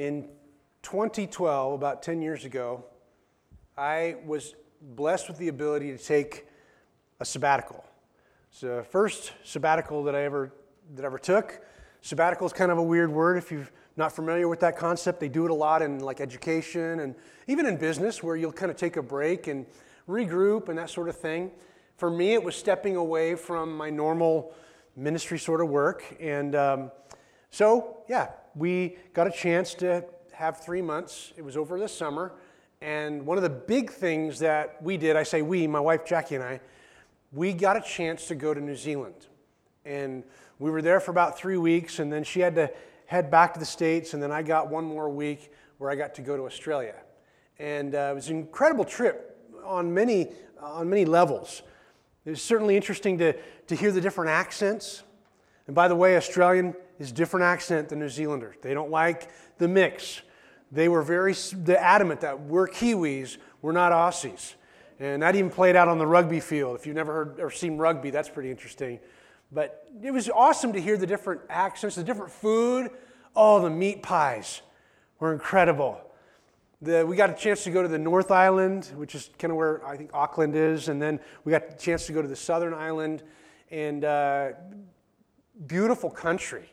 In 2012, about 10 years ago, I was blessed with the ability to take a sabbatical. It's the first sabbatical that I ever, that I ever took. Sabbatical is kind of a weird word if you're not familiar with that concept. They do it a lot in like education and even in business where you'll kind of take a break and regroup and that sort of thing. For me, it was stepping away from my normal ministry sort of work. And um, so, yeah, we got a chance to have three months. It was over the summer. And one of the big things that we did, I say we, my wife Jackie and I, we got a chance to go to New Zealand. And we were there for about three weeks, and then she had to head back to the States, and then I got one more week where I got to go to Australia. And uh, it was an incredible trip on many, on many levels. It was certainly interesting to, to hear the different accents. And by the way, Australian is different accent than New Zealanders. They don't like the mix. They were very adamant that we're Kiwis, we're not Aussies. And that even played out on the rugby field. If you've never heard or seen rugby, that's pretty interesting. But it was awesome to hear the different accents, the different food. Oh, the meat pies were incredible. The, we got a chance to go to the North Island, which is kind of where I think Auckland is, and then we got a chance to go to the Southern Island, and uh, beautiful country,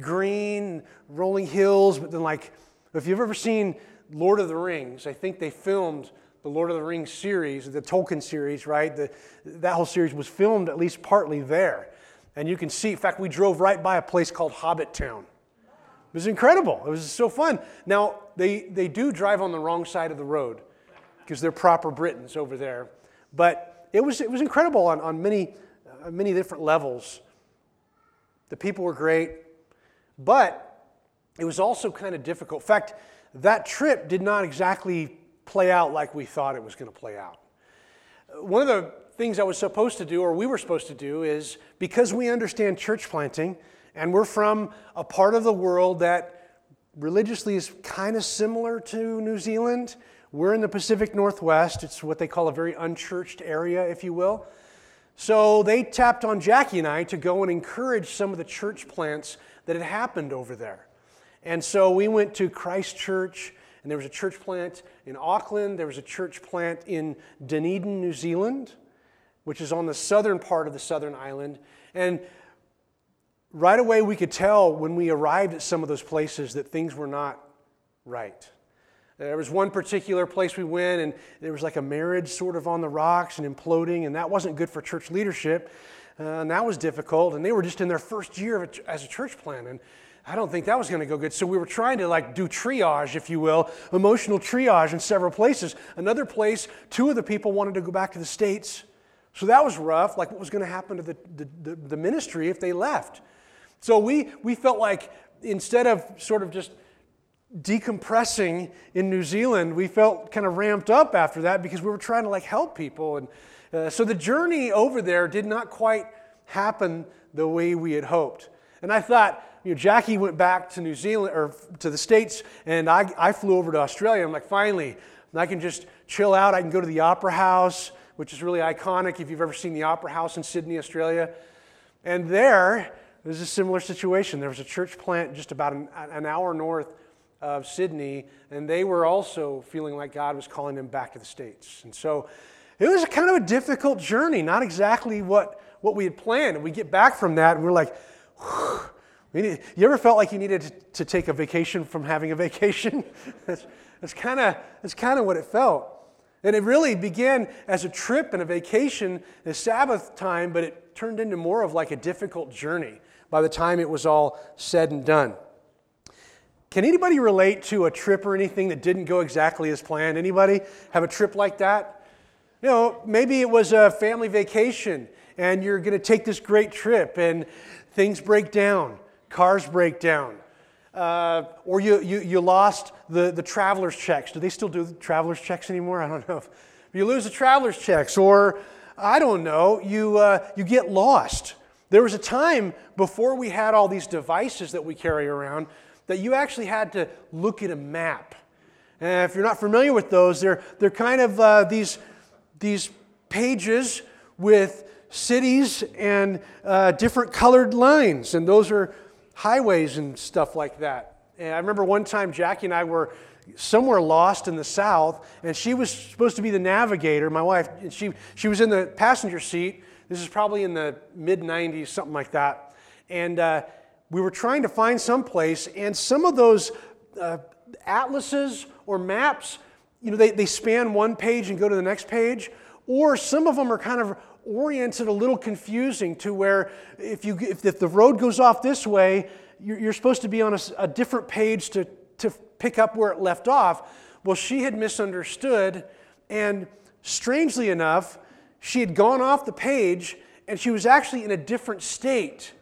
green, rolling hills. But then, like, if you've ever seen Lord of the Rings, I think they filmed the Lord of the Rings series, the Tolkien series, right? The, that whole series was filmed at least partly there. And you can see, in fact, we drove right by a place called Hobbit Town. It was incredible. It was so fun. Now, they, they do drive on the wrong side of the road because they're proper Britons over there. But it was, it was incredible on, on many, uh, many different levels. The people were great, but it was also kind of difficult. In fact, that trip did not exactly play out like we thought it was going to play out. One of the things I was supposed to do, or we were supposed to do, is because we understand church planting and we're from a part of the world that religiously is kind of similar to New Zealand. We're in the Pacific Northwest. It's what they call a very unchurched area, if you will. So they tapped on Jackie and I to go and encourage some of the church plants that had happened over there. And so we went to Christchurch and there was a church plant in Auckland, there was a church plant in Dunedin, New Zealand, which is on the southern part of the southern island. And right away, we could tell when we arrived at some of those places that things were not right. There was one particular place we went, and there was like a marriage sort of on the rocks and imploding, and that wasn't good for church leadership. Uh, and that was difficult. And they were just in their first year a, as a church plant. And I don't think that was going to go good. So we were trying to like do triage, if you will, emotional triage in several places. Another place, two of the people wanted to go back to the States. So that was rough, like what was going to happen to the, the, the, the ministry if they left. So we, we felt like instead of sort of just decompressing in New Zealand, we felt kind of ramped up after that because we were trying to like help people. And uh, so the journey over there did not quite happen the way we had hoped. And I thought, you know, Jackie went back to New Zealand or to the States, and I, I flew over to Australia. I'm like, finally, I can just chill out. I can go to the Opera House, which is really iconic if you've ever seen the Opera House in Sydney, Australia. And there, there's a similar situation. There was a church plant just about an, an hour north of Sydney, and they were also feeling like God was calling them back to the States. And so it was kind of a difficult journey, not exactly what, what we had planned. And we get back from that, and we're like, you ever felt like you needed to take a vacation from having a vacation? that's that's kind of that's kind of what it felt. And it really began as a trip and a vacation, a Sabbath time, but it turned into more of like a difficult journey by the time it was all said and done. Can anybody relate to a trip or anything that didn't go exactly as planned? Anybody have a trip like that? You know, maybe it was a family vacation and you're going to take this great trip and things break down cars break down. Uh, or you, you, you lost the, the traveler's checks. Do they still do the traveler's checks anymore? I don't know. You lose the traveler's checks, or I don't know, you, uh, you get lost. There was a time before we had all these devices that we carry around that you actually had to look at a map. And if you're not familiar with those, they're, they're kind of uh, these, these pages with cities and uh, different colored lines, and those are highways and stuff like that. And I remember one time Jackie and I were somewhere lost in the south, and she was supposed to be the navigator, my wife, and she, she was in the passenger seat. This is probably in the mid 90s, something like that. And uh, we were trying to find some place, and some of those uh, atlases or maps, you know, they, they span one page and go to the next page, or some of them are kind of oriented a little confusing to where if, you, if, if the road goes off this way, you're, you're supposed to be on a, a different page to, to pick up where it left off. Well, she had misunderstood, and strangely enough, she had gone off the page and she was actually in a different state.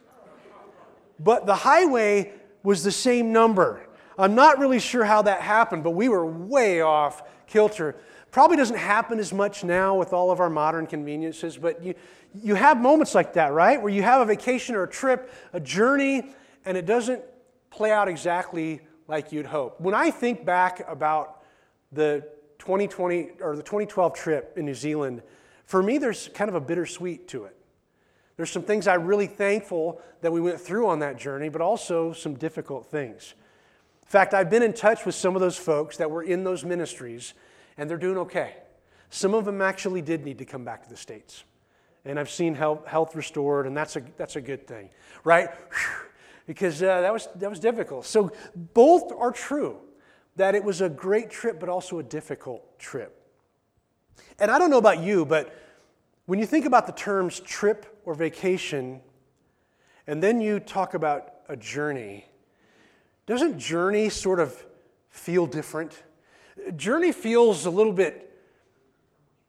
But the highway was the same number. I'm not really sure how that happened, but we were way off kilter. Probably doesn't happen as much now with all of our modern conveniences, but you, you have moments like that, right? Where you have a vacation or a trip, a journey, and it doesn't play out exactly like you'd hope. When I think back about the 2020 or the 2012 trip in New Zealand, for me, there's kind of a bittersweet to it. There's some things I'm really thankful that we went through on that journey, but also some difficult things. In fact, I've been in touch with some of those folks that were in those ministries, and they're doing okay. Some of them actually did need to come back to the States. And I've seen health, health restored, and that's a, that's a good thing, right? Because uh, that, was, that was difficult. So both are true that it was a great trip, but also a difficult trip. And I don't know about you, but when you think about the terms trip or vacation, and then you talk about a journey, doesn't journey sort of feel different? Journey feels a little bit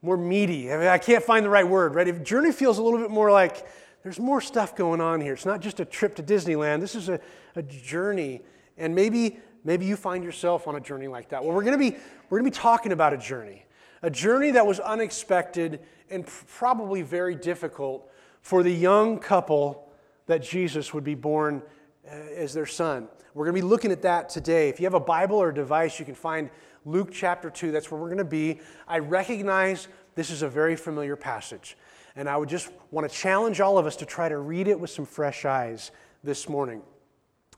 more meaty. I, mean, I can't find the right word, right? If journey feels a little bit more like there's more stuff going on here. It's not just a trip to Disneyland. This is a, a journey. And maybe, maybe you find yourself on a journey like that. Well, we're going to be we're going to be talking about a journey. A journey that was unexpected and probably very difficult for the young couple that Jesus would be born as their son. We're going to be looking at that today. If you have a Bible or a device, you can find Luke chapter 2. That's where we're going to be. I recognize this is a very familiar passage, and I would just want to challenge all of us to try to read it with some fresh eyes this morning.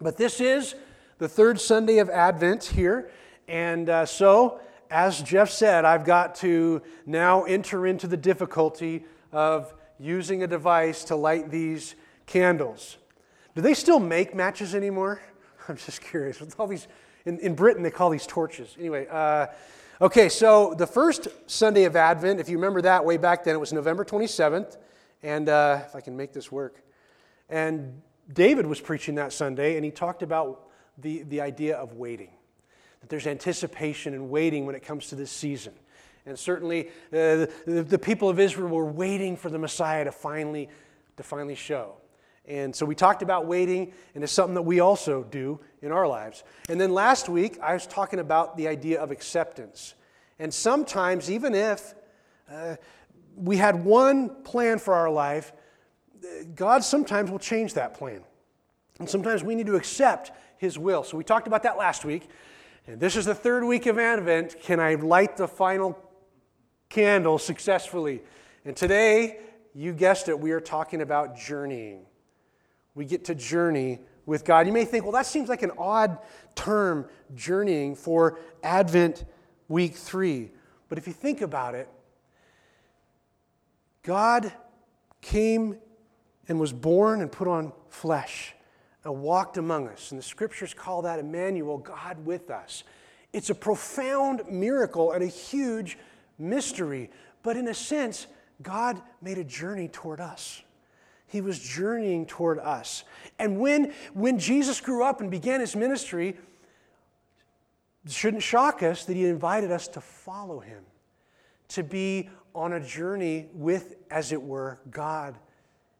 But this is the third Sunday of Advent here, and uh, so as Jeff said, I've got to now enter into the difficulty of using a device to light these candles. Do they still make matches anymore? I'm just curious. With all these, in, in Britain, they call these torches. Anyway, uh, okay, so the first Sunday of Advent, if you remember that way back then, it was November 27th. And uh, if I can make this work. And David was preaching that Sunday, and he talked about the, the idea of waiting that there's anticipation and waiting when it comes to this season. And certainly, uh, the, the people of Israel were waiting for the Messiah to finally, to finally show. And so we talked about waiting, and it's something that we also do in our lives. And then last week, I was talking about the idea of acceptance. And sometimes, even if uh, we had one plan for our life, God sometimes will change that plan. And sometimes we need to accept His will. So we talked about that last week. And this is the third week of Advent. Can I light the final candle successfully? And today, you guessed it, we are talking about journeying. We get to journey with God. You may think, well, that seems like an odd term, journeying, for Advent week three. But if you think about it, God came and was born and put on flesh and walked among us. And the scriptures call that Emmanuel, God with us. It's a profound miracle and a huge mystery. But in a sense, God made a journey toward us. He was journeying toward us. And when, when Jesus grew up and began his ministry, it shouldn't shock us that he invited us to follow him, to be on a journey with, as it were, God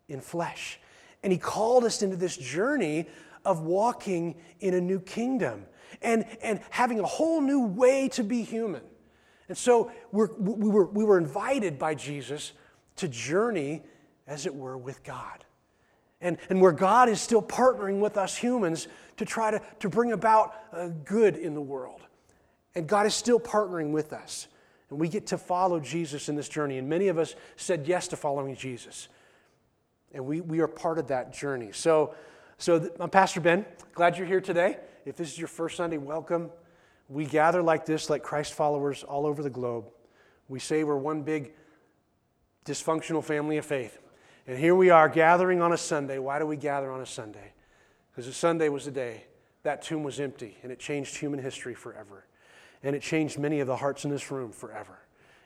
in flesh. And He called us into this journey of walking in a new kingdom and, and having a whole new way to be human. And so we, were, we were invited by Jesus to journey, as it were, with God. And, and where God is still partnering with us humans to try to, to bring about uh, good in the world. And God is still partnering with us. And we get to follow Jesus in this journey. And many of us said yes to following Jesus. And we, we are part of that journey. So, so I'm Pastor Ben. Glad you're here today. if this is your first Sunday, welcome. We gather like this, like Christ followers all over the globe. We say we're one big dysfunctional family of faith. And here we are gathering on a Sunday. Why do we gather on a Sunday? Because a Sunday was the day that tomb was empty and it changed human history forever. And it changed many of the hearts in this room forever.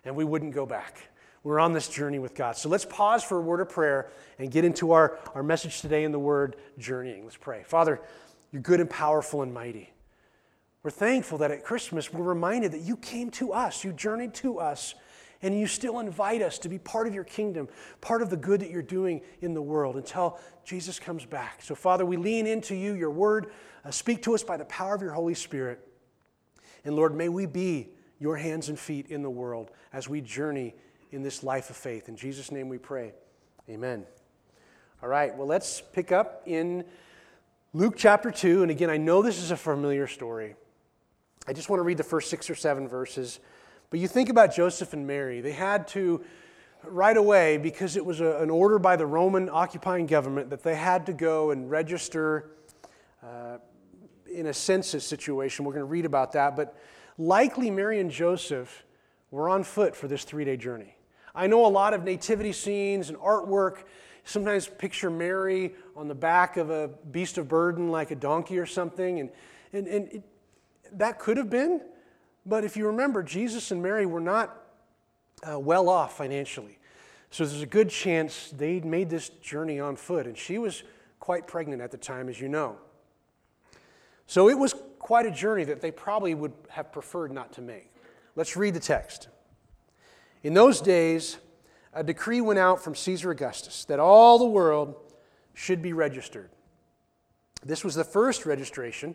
And we wouldn't go back. We're on this journey with God. So let's pause for a word of prayer and get into our, our message today in the word journeying. Let's pray. Father, you're good and powerful and mighty. We're thankful that at Christmas we're reminded that you came to us, you journeyed to us, and you still invite us to be part of your kingdom, part of the good that you're doing in the world until Jesus comes back. So, Father, we lean into you, your word. Uh, speak to us by the power of your Holy Spirit. And Lord, may we be your hands and feet in the world as we journey in this life of faith. In Jesus' name we pray. Amen. All right, well, let's pick up in Luke chapter 2. And again, I know this is a familiar story. I just want to read the first six or seven verses. But you think about Joseph and Mary. They had to, right away, because it was a, an order by the Roman occupying government, that they had to go and register uh, in a census situation. We're going to read about that. But likely Mary and Joseph were on foot for this three day journey. I know a lot of nativity scenes and artwork. Sometimes picture Mary on the back of a beast of burden like a donkey or something. And, and, and it, that could have been. But if you remember, Jesus and Mary were not uh, well off financially. So there's a good chance they made this journey on foot. And she was quite pregnant at the time, as you know. So it was quite a journey that they probably would have preferred not to make. Let's read the text. In those days, a decree went out from Caesar Augustus that all the world should be registered. This was the first registration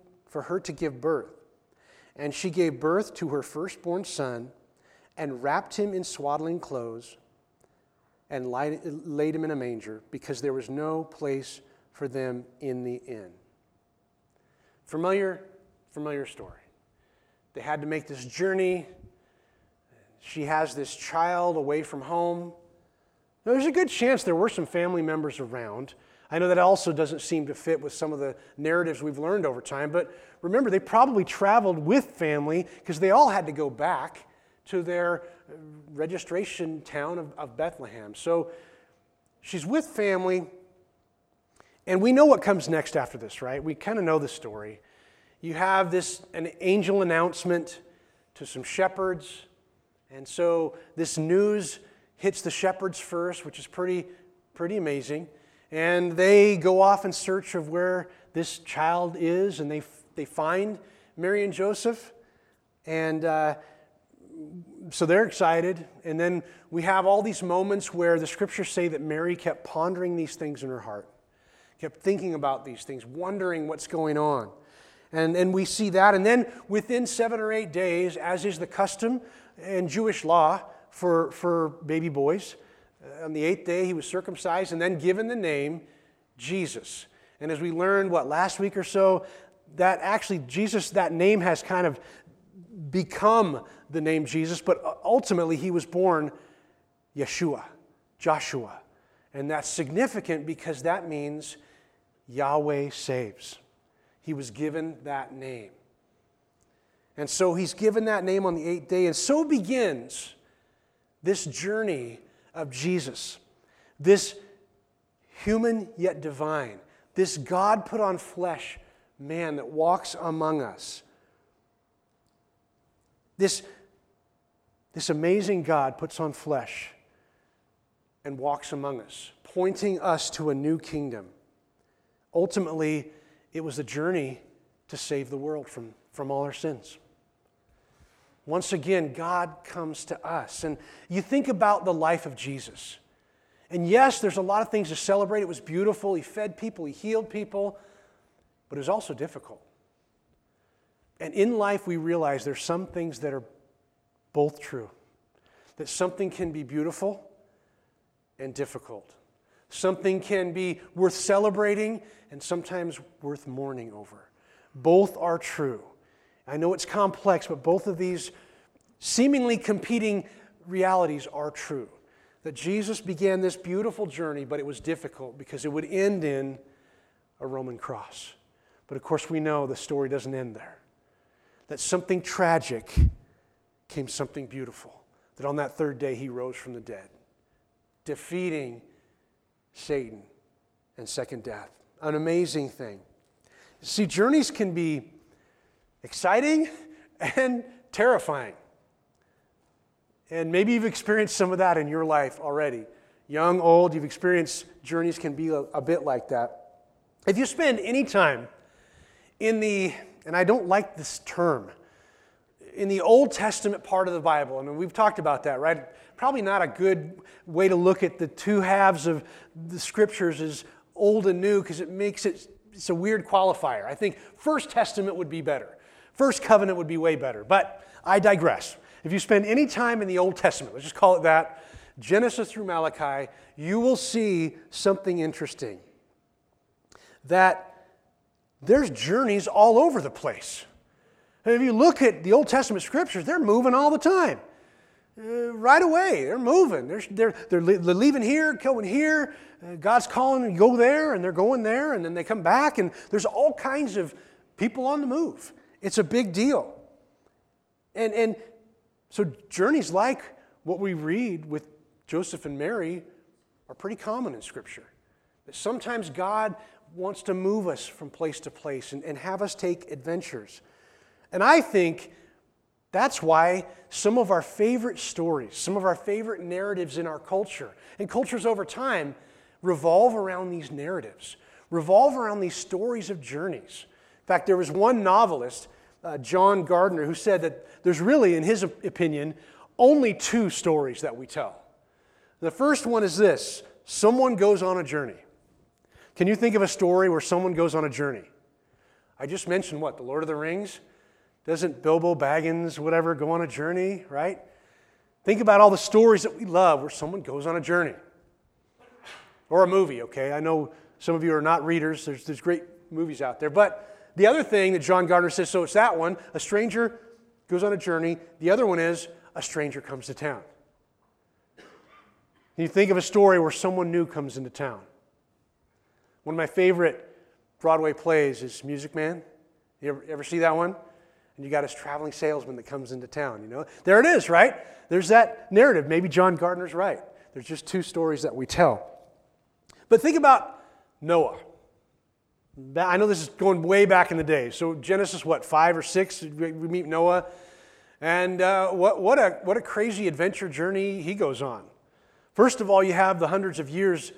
for her to give birth. And she gave birth to her firstborn son and wrapped him in swaddling clothes and laid him in a manger because there was no place for them in the inn. Familiar, familiar story. They had to make this journey. She has this child away from home. Now, there's a good chance there were some family members around. I know that also doesn't seem to fit with some of the narratives we've learned over time, but remember, they probably traveled with family because they all had to go back to their uh, registration town of, of Bethlehem. So she's with family. And we know what comes next after this, right? We kind of know the story. You have this an angel announcement to some shepherds. And so this news hits the shepherds first, which is pretty, pretty amazing. And they go off in search of where this child is, and they, they find Mary and Joseph. And uh, so they're excited. And then we have all these moments where the scriptures say that Mary kept pondering these things in her heart kept thinking about these things, wondering what's going on. And, and we see that. And then within seven or eight days, as is the custom in Jewish law for, for baby boys, Uh, on the eighth day he was circumcised and then given the name Jesus. And as we learned, what, last week or so, that actually Jesus, that name has kind of become the name Jesus, but uh, ultimately he was born Yeshua, Joshua. And that's significant because that means Yahweh saves. He was given that name. And so he's given that name on the eighth day. And so begins this journey of Jesus, this human yet divine, this God put on flesh man that walks among us. This, this amazing God puts on flesh and walks among us, pointing us to a new kingdom. Ultimately, it was a journey to save the world from, from all our sins. Once again, God comes to us. And you think about the life of Jesus. And yes, there's a lot of things to celebrate. It was beautiful. He fed people, he healed people, but it was also difficult. And in life, we realize there's some things that are both true. That something can be beautiful and difficult. Something can be worth celebrating and sometimes worth mourning over. Both are true. I know it's complex, but both of these seemingly competing realities are true. That Jesus began this beautiful journey, but it was difficult because it would end in a Roman cross. But of course, we know the story doesn't end there. That something tragic came something beautiful. That on that third day, he rose from the dead, defeating Satan and second death. An amazing thing. See, journeys can be exciting and terrifying. And maybe you've experienced some of that in your life already. Young, old, you've experienced journeys can be a, a bit like that. If you spend any time in the, and I don't like this term, in the Old Testament part of the Bible, I mean, we've talked about that, right? Probably not a good way to look at the two halves of the scriptures as old and new because it makes it, it's a weird qualifier. I think First Testament would be better. First covenant would be way better. But I digress. If you spend any time in the Old Testament, let's just call it that, Genesis through Malachi, you will see something interesting. That there's journeys all over the place. And if you look at the Old Testament scriptures, they're moving all the time. Uh, right away, they're moving. They're, they're, they're, leaving here, going here. Uh, God's calling them to go there, and they're going there, and then they come back, and there's all kinds of people on the move. It's a big deal. And, and so, journeys like what we read with Joseph and Mary are pretty common in Scripture. That sometimes God wants to move us from place to place and, and have us take adventures. And I think that's why some of our favorite stories, some of our favorite narratives in our culture, and cultures over time, revolve around these narratives, revolve around these stories of journeys. In fact, there was one novelist, uh, John Gardner, who said that there's really, in his opinion, only two stories that we tell. The first one is this someone goes on a journey. Can you think of a story where someone goes on a journey? I just mentioned what? The Lord of the Rings? Doesn't Bilbo Baggins, whatever, go on a journey, right? Think about all the stories that we love where someone goes on a journey. Or a movie, okay? I know some of you are not readers, there's, there's great movies out there. But the other thing that John Gardner says, so it's that one a stranger goes on a journey. The other one is a stranger comes to town. You think of a story where someone new comes into town? One of my favorite Broadway plays is Music Man. You ever, ever see that one? and you got this traveling salesman that comes into town, you know? There it is, right? There's that narrative. Maybe John Gardner's right. There's just two stories that we tell. But think about Noah. I know this is going way back in the day. So, Genesis, what, five or six? We meet Noah. And uh, what, what, a, what a crazy adventure journey he goes on. First of all, you have the hundreds of years,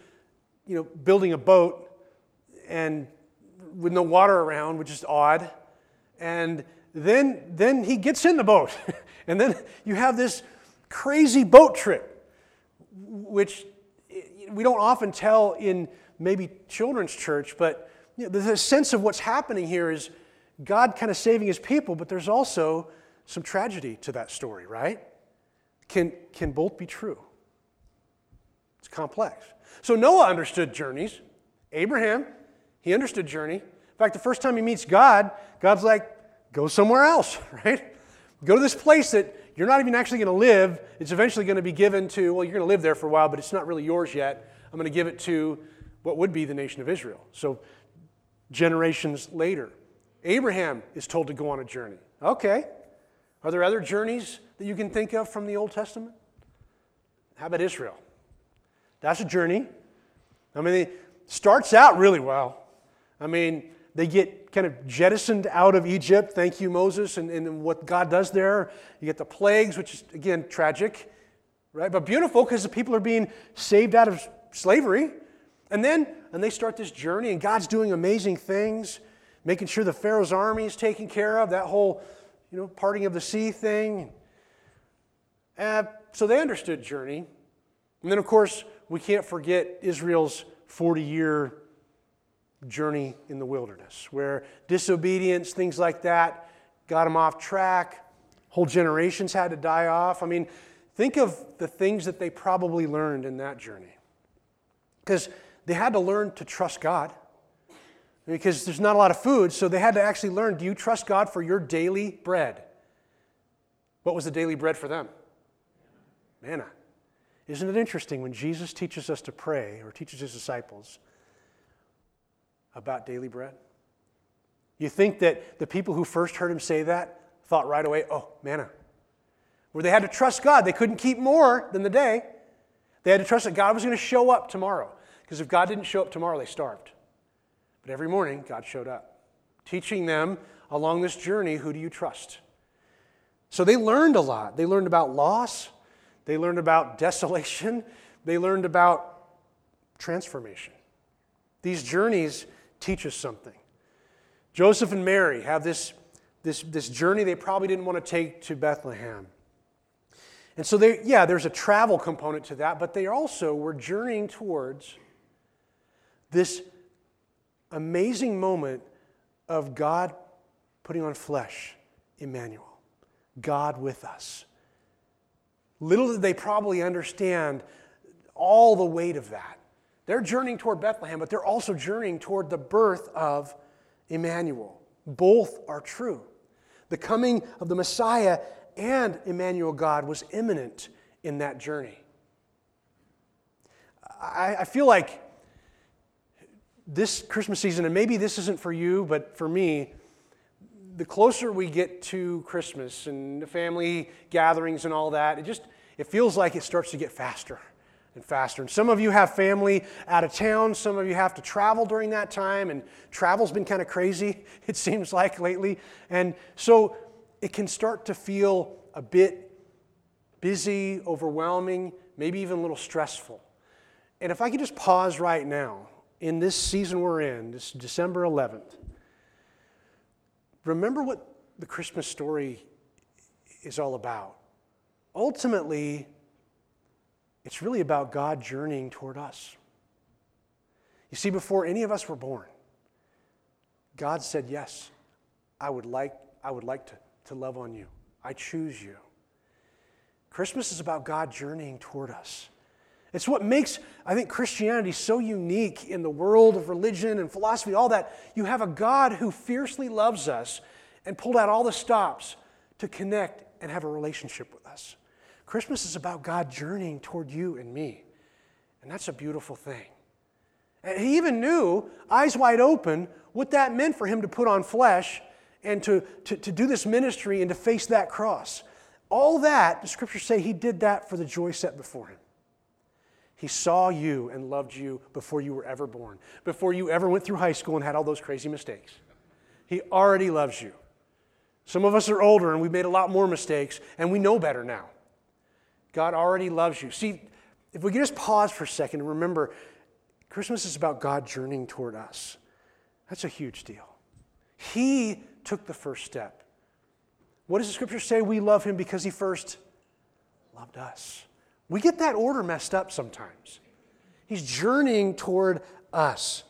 you know, building a boat and with no water around, which is odd. And then, then he gets in the boat. and then you have this crazy boat trip, which we don't often tell in maybe children's church, but you know, a sense of what's happening here is God kind of saving his people, but there's also some tragedy to that story, right? Can, can both be true? It's complex. So Noah understood journeys. Abraham, he understood journey. In fact, the first time he meets God, God's like, go somewhere else, right? Go to this place that you're not even actually going to live. It's eventually going to be given to, well, you're going to live there for a while, but it's not really yours yet. I'm going to give it to what would be the nation of Israel. So, generations later, Abraham is told to go on a journey. Okay. Are there other journeys that you can think of from the Old Testament? How about Israel? That's a journey. I mean, it starts out really well. I mean, they get kind of jettisoned out of Egypt. Thank you, Moses, and, and what God does there. You get the plagues, which is, again, tragic, right? But beautiful because the people are being saved out of slavery. And then, and they start this journey, and God's doing amazing things, making sure the Pharaoh's army is taken care of, that whole, you know, parting of the sea thing. Uh, so they understood journey. And then, of course, we can't forget Israel's 40 year journey in the wilderness, where disobedience, things like that, got them off track. Whole generations had to die off. I mean, think of the things that they probably learned in that journey. Because they had to learn to trust God. Because there's not a lot of food, so they had to actually learn do you trust God for your daily bread? What was the daily bread for them? Manna. Isn't it interesting when Jesus teaches us to pray or teaches his disciples about daily bread? You think that the people who first heard him say that thought right away, oh, manna. Where they had to trust God. They couldn't keep more than the day. They had to trust that God was going to show up tomorrow. Because if God didn't show up tomorrow, they starved. But every morning, God showed up, teaching them along this journey who do you trust? So they learned a lot. They learned about loss, they learned about desolation, they learned about transformation. These journeys teach us something. Joseph and Mary have this, this, this journey they probably didn't want to take to Bethlehem. And so, they, yeah, there's a travel component to that, but they also were journeying towards this amazing moment of God putting on flesh, Emmanuel, God with us. Little did they probably understand all the weight of that. They're journeying toward Bethlehem, but they're also journeying toward the birth of Emmanuel. Both are true. The coming of the Messiah and Emmanuel God was imminent in that journey. I, I, feel like this Christmas season, and maybe this isn't for you, but for me, the closer we get to Christmas and the family gatherings and all that, it just it feels like it starts to get faster and faster. And some of you have family out of town, some of you have to travel during that time, and travel's been kind of crazy, it seems like lately. And so it can start to feel a bit busy, overwhelming, maybe even a little stressful. And if I could just pause right now, in this season we're in, this December 11th, remember what the Christmas story is all about. Ultimately, it's really about God journeying toward us. You see, before any of us were born, God said, Yes, I would like, I would like to, to love on you. I choose you. Christmas is about God journeying toward us. It's what makes, I think, Christianity so unique in the world of religion and philosophy, all that. You have a God who fiercely loves us and pulled out all the stops to connect and have a relationship with us. Christmas is about God journeying toward you and me. And that's a beautiful thing. And he even knew, eyes wide open, what that meant for him to put on flesh and to, to, to do this ministry and to face that cross. All that, the scriptures say he did that for the joy set before him. He saw you and loved you before you were ever born, before you ever went through high school and had all those crazy mistakes. He already loves you. Some of us are older and we've made a lot more mistakes and we know better now. God already loves you. See, if we could just pause for a second and remember, Christmas is about God journeying toward us. That's a huge deal. He took the first step. What does the scripture say? We love him because he first loved us. We get that order messed up sometimes. He's journeying toward us.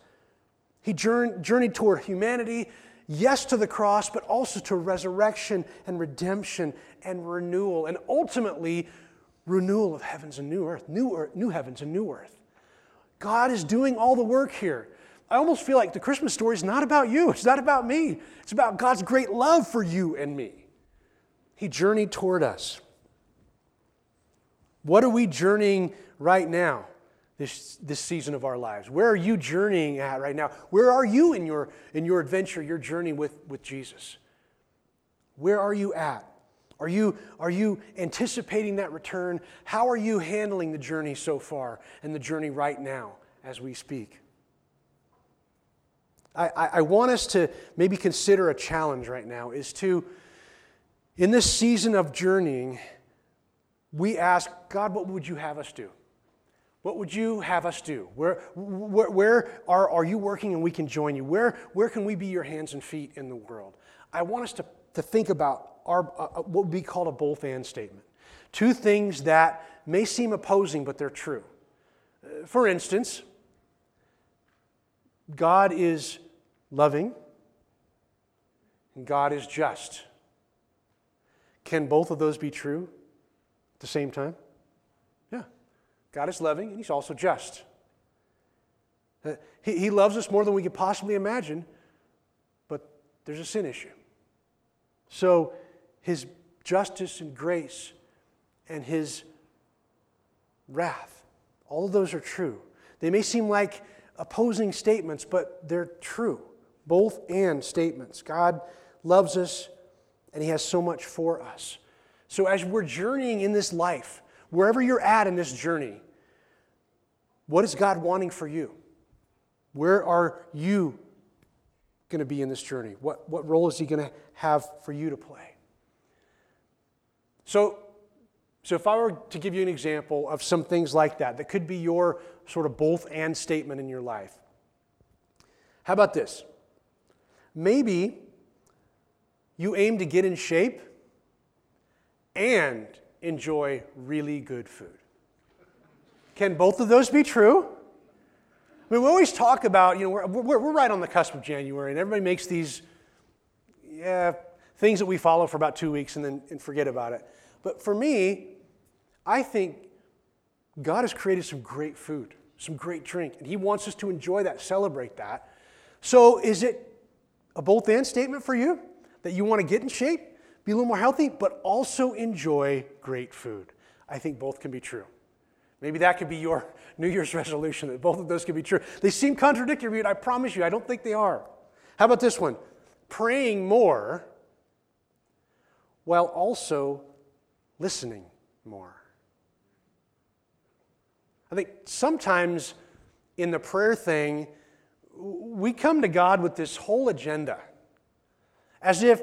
He journeyed toward humanity, yes, to the cross, but also to resurrection and redemption and renewal, and ultimately, renewal of heavens and new earth, new, earth, new heavens and new earth. God is doing all the work here. I almost feel like the Christmas story is not about you, it's not about me. It's about God's great love for you and me. He journeyed toward us. What are we journeying right now, this, this season of our lives? Where are you journeying at right now? Where are you in your, in your adventure, your journey with, with Jesus? Where are you at? Are you, are you anticipating that return? How are you handling the journey so far and the journey right now as we speak? I, I, want us to maybe consider a challenge right now is to, in this season of journeying, we ask, God, what would you have us do? What would you have us do? Where, where, where are, are you working and we can join you? Where, where can we be your hands and feet in the world? I want us to, to think about our, uh, uh what would be called a both and statement. Two things that may seem opposing, but they're true. Uh, for instance, God is loving and God is just. can both of those be true the same time? Yeah. God is loving and He's also just. Uh, he, he loves us more than we could possibly imagine, but there's a sin issue. So His justice and grace and His wrath, all of those are true. They may seem like opposing statements, but they're true. Both and statements. God loves us and He has so much for us. So, as we're journeying in this life, wherever you're at in this journey, what is God wanting for you? Where are you going to be in this journey? What, what role is He going to have for you to play? So, so, if I were to give you an example of some things like that, that could be your sort of both and statement in your life. How about this? Maybe you aim to get in shape and enjoy really good food. Can both of those be true? I mean, we always talk about, you know, we're, we're, we're right on the cusp of January, and everybody makes these yeah, things that we follow for about two weeks and then and forget about it. But for me, I think God has created some great food, some great drink, and He wants us to enjoy that, celebrate that. So, is it a both and statement for you that you want to get in shape, be a little more healthy, but also enjoy great food? I think both can be true. Maybe that could be your New Year's resolution, that both of those could be true. They seem contradictory, but I promise you, I don't think they are. How about this one? Praying more while also listening more. I think sometimes in the prayer thing, we come to God with this whole agenda as if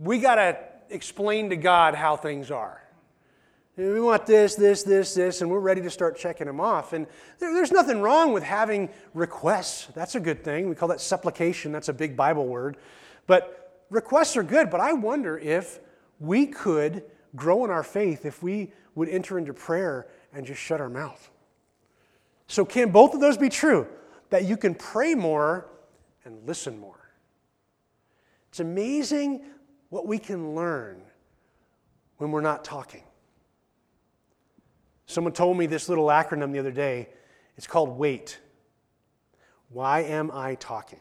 we got to explain to God how things are. We want this, this, this, this, and we're ready to start checking them off. And there's nothing wrong with having requests. That's a good thing. We call that supplication. That's a big Bible word. But requests are good. But I wonder if we could grow in our faith if we would enter into prayer and just shut our mouth. So, can both of those be true? That you can pray more and listen more. It's amazing what we can learn when we're not talking. Someone told me this little acronym the other day. It's called WAIT. Why am I talking?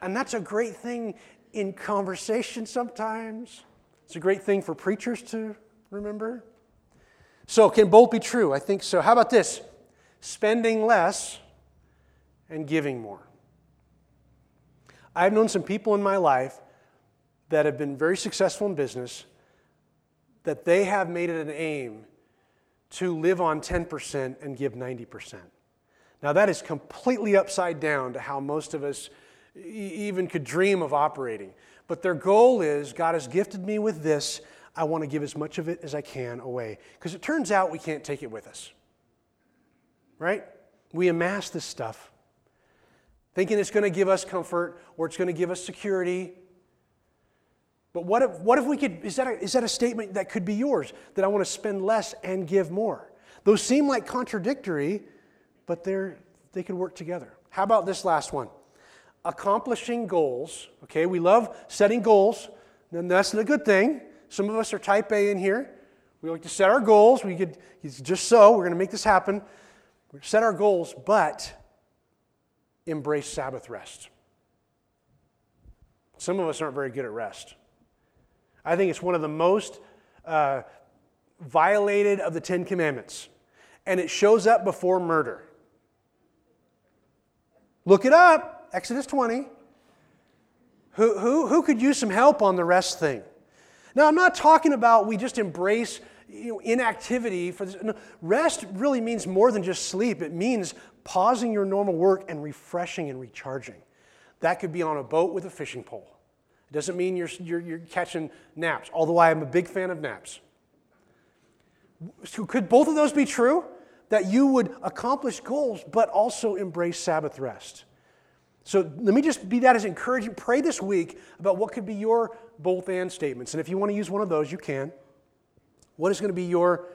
And that's a great thing in conversation sometimes. It's a great thing for preachers to remember. So, can both be true? I think so. How about this? Spending less and giving more. I've known some people in my life that have been very successful in business that they have made it an aim to live on 10% and give 90%. Now, that is completely upside down to how most of us even could dream of operating. But their goal is God has gifted me with this. I want to give as much of it as I can away. Because it turns out we can't take it with us. Right? We amass this stuff thinking it's going to give us comfort or it's going to give us security. But what if, what if we could, is that, a, is that a statement that could be yours? That I want to spend less and give more? Those seem like contradictory, but they're, they could work together. How about this last one? Accomplishing goals. Okay, we love setting goals, and that's a good thing. Some of us are type A in here. We like to set our goals. We could just so we're going to make this happen. We set our goals, but embrace Sabbath rest. Some of us aren't very good at rest. I think it's one of the most uh, violated of the Ten Commandments, and it shows up before murder. Look it up, Exodus 20. Who, who, who could use some help on the rest thing? Now, I'm not talking about we just embrace you know, inactivity for this. No, rest really means more than just sleep. It means pausing your normal work and refreshing and recharging. That could be on a boat with a fishing pole. Doesn't mean you're, you're, you're catching naps, although I am a big fan of naps. So could both of those be true? That you would accomplish goals, but also embrace Sabbath rest. So let me just be that as encouraging. Pray this week about what could be your both and statements. And if you want to use one of those, you can. What is going to be your,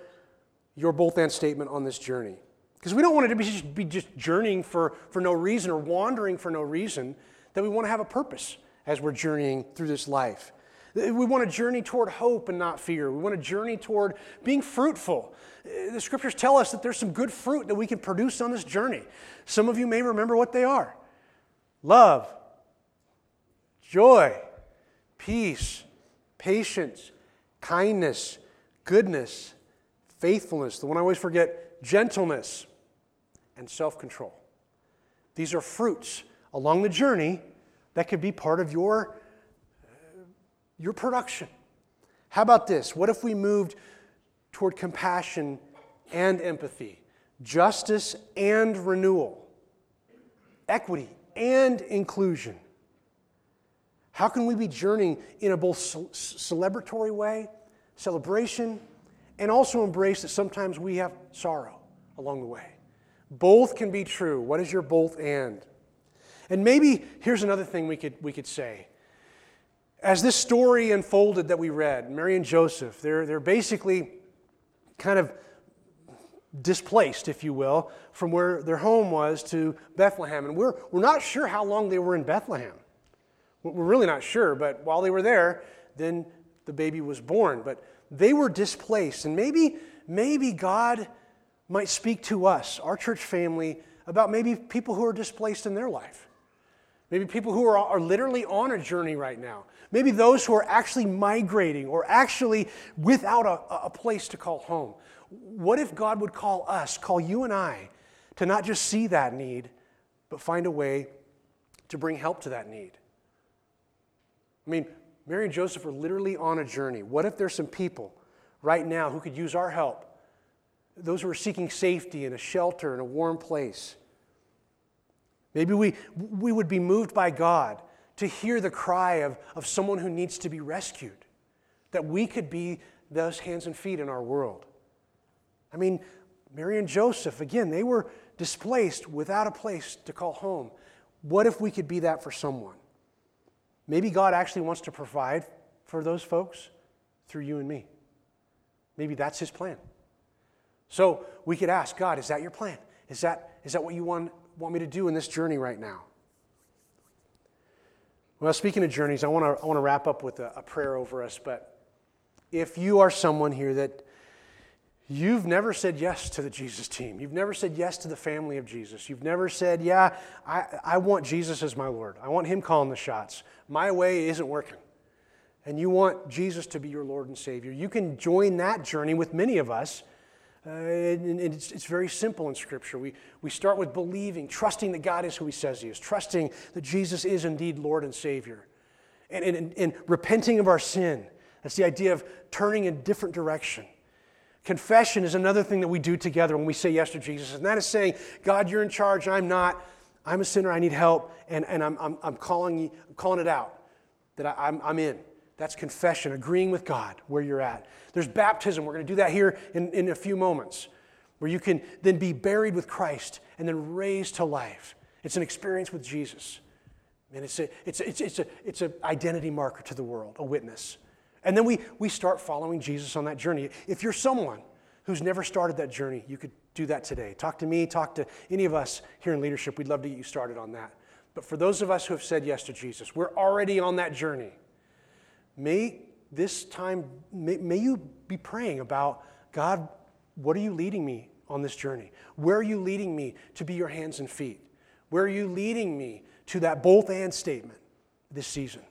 your both and statement on this journey? Because we don't want it to be just, be just journeying for, for no reason or wandering for no reason, that we want to have a purpose as we're journeying through this life. We want to journey toward hope and not fear. We want to journey toward being fruitful. The scriptures tell us that there's some good fruit that we can produce on this journey. Some of you may remember what they are love, joy, peace, patience, kindness, goodness, faithfulness. The one I always forget, gentleness, and self control. These are fruits along the journey that could be part of your, your production. How about this? What if we moved toward compassion and empathy, justice and renewal, equity and inclusion? How can we be journeying in a both celebratory way, celebration, and also embrace that sometimes we have sorrow along the way? Both can be true. What is your both and? And maybe here's another thing we could, we could say. As this story unfolded that we read, Mary and Joseph, they're, they're basically kind of displaced, if you will, from where their home was to Bethlehem. And we're, we're not sure how long they were in Bethlehem. We're really not sure, but while they were there, then the baby was born. But they were displaced. And maybe, maybe God might speak to us, our church family, about maybe people who are displaced in their life. Maybe people who are, are literally on a journey right now. Maybe those who are actually migrating or actually without a, a place to call home. What if God would call us, call you and I, to not just see that need, but find a way to bring help to that need? I mean, Mary and Joseph are literally on a journey. What if there's some people right now who could use our help those who are seeking safety and a shelter and a warm place. Maybe we, we would be moved by God to hear the cry of, of someone who needs to be rescued, that we could be those hands and feet in our world. I mean, Mary and Joseph, again, they were displaced without a place to call home. What if we could be that for someone? Maybe God actually wants to provide for those folks through you and me. Maybe that's his plan. So we could ask God, is that your plan? Is that, is that what you want, want me to do in this journey right now? Well, speaking of journeys, I want to I want to wrap up with a, a prayer over us. But if you are someone here that you've never said yes to the Jesus team, you've never said yes to the family of Jesus, you've never said, Yeah, I, I want Jesus as my Lord, I want Him calling the shots, my way isn't working, and you want Jesus to be your Lord and Savior, you can join that journey with many of us uh, and, and it's, it's, very simple in Scripture. We, we start with believing, trusting that God is who He says He is, trusting that Jesus is indeed Lord and Savior, and, and, and repenting of our sin. That's the idea of turning in a different direction. Confession is another thing that we do together when we say yes to Jesus, and that is saying, God, you're in charge, I'm not. I'm a sinner, I need help, and, and I'm, I'm, I'm, calling, I'm calling it out that I, I'm, I'm in. That's confession, agreeing with God where you're at. There's baptism. We're going to do that here in, in a few moments, where you can then be buried with Christ and then raised to life. It's an experience with Jesus. And it's an it's a, it's, it's a, it's a identity marker to the world, a witness. And then we, we start following Jesus on that journey. If you're someone who's never started that journey, you could do that today. Talk to me, talk to any of us here in leadership. We'd love to get you started on that. But for those of us who have said yes to Jesus, we're already on that journey. May this time, may, may you be praying about God, what are you leading me on this journey? Where are you leading me to be your hands and feet? Where are you leading me to that both and statement this season?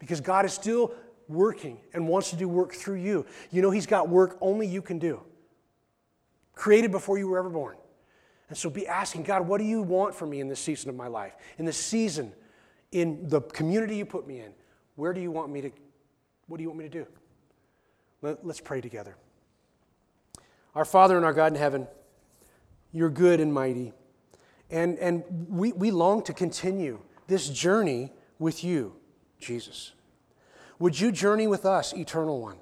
Because God is still working and wants to do work through you. You know, He's got work only you can do, created before you were ever born. And so be asking God, what do you want from me in this season of my life? In this season, in the community you put me in, where do you want me to, what do you want me to do? Let, let's pray together. Our Father and our God in heaven, you're good and mighty. And, and we, we long to continue this journey with you, Jesus. Would you journey with us, eternal one?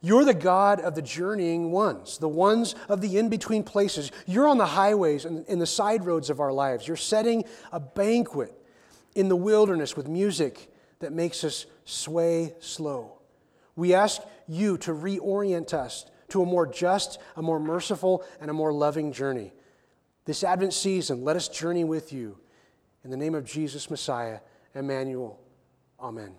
You're the God of the journeying ones, the ones of the in between places. You're on the highways and in the side roads of our lives. You're setting a banquet in the wilderness with music that makes us sway slow. We ask you to reorient us to a more just, a more merciful, and a more loving journey. This Advent season, let us journey with you. In the name of Jesus Messiah, Emmanuel, Amen.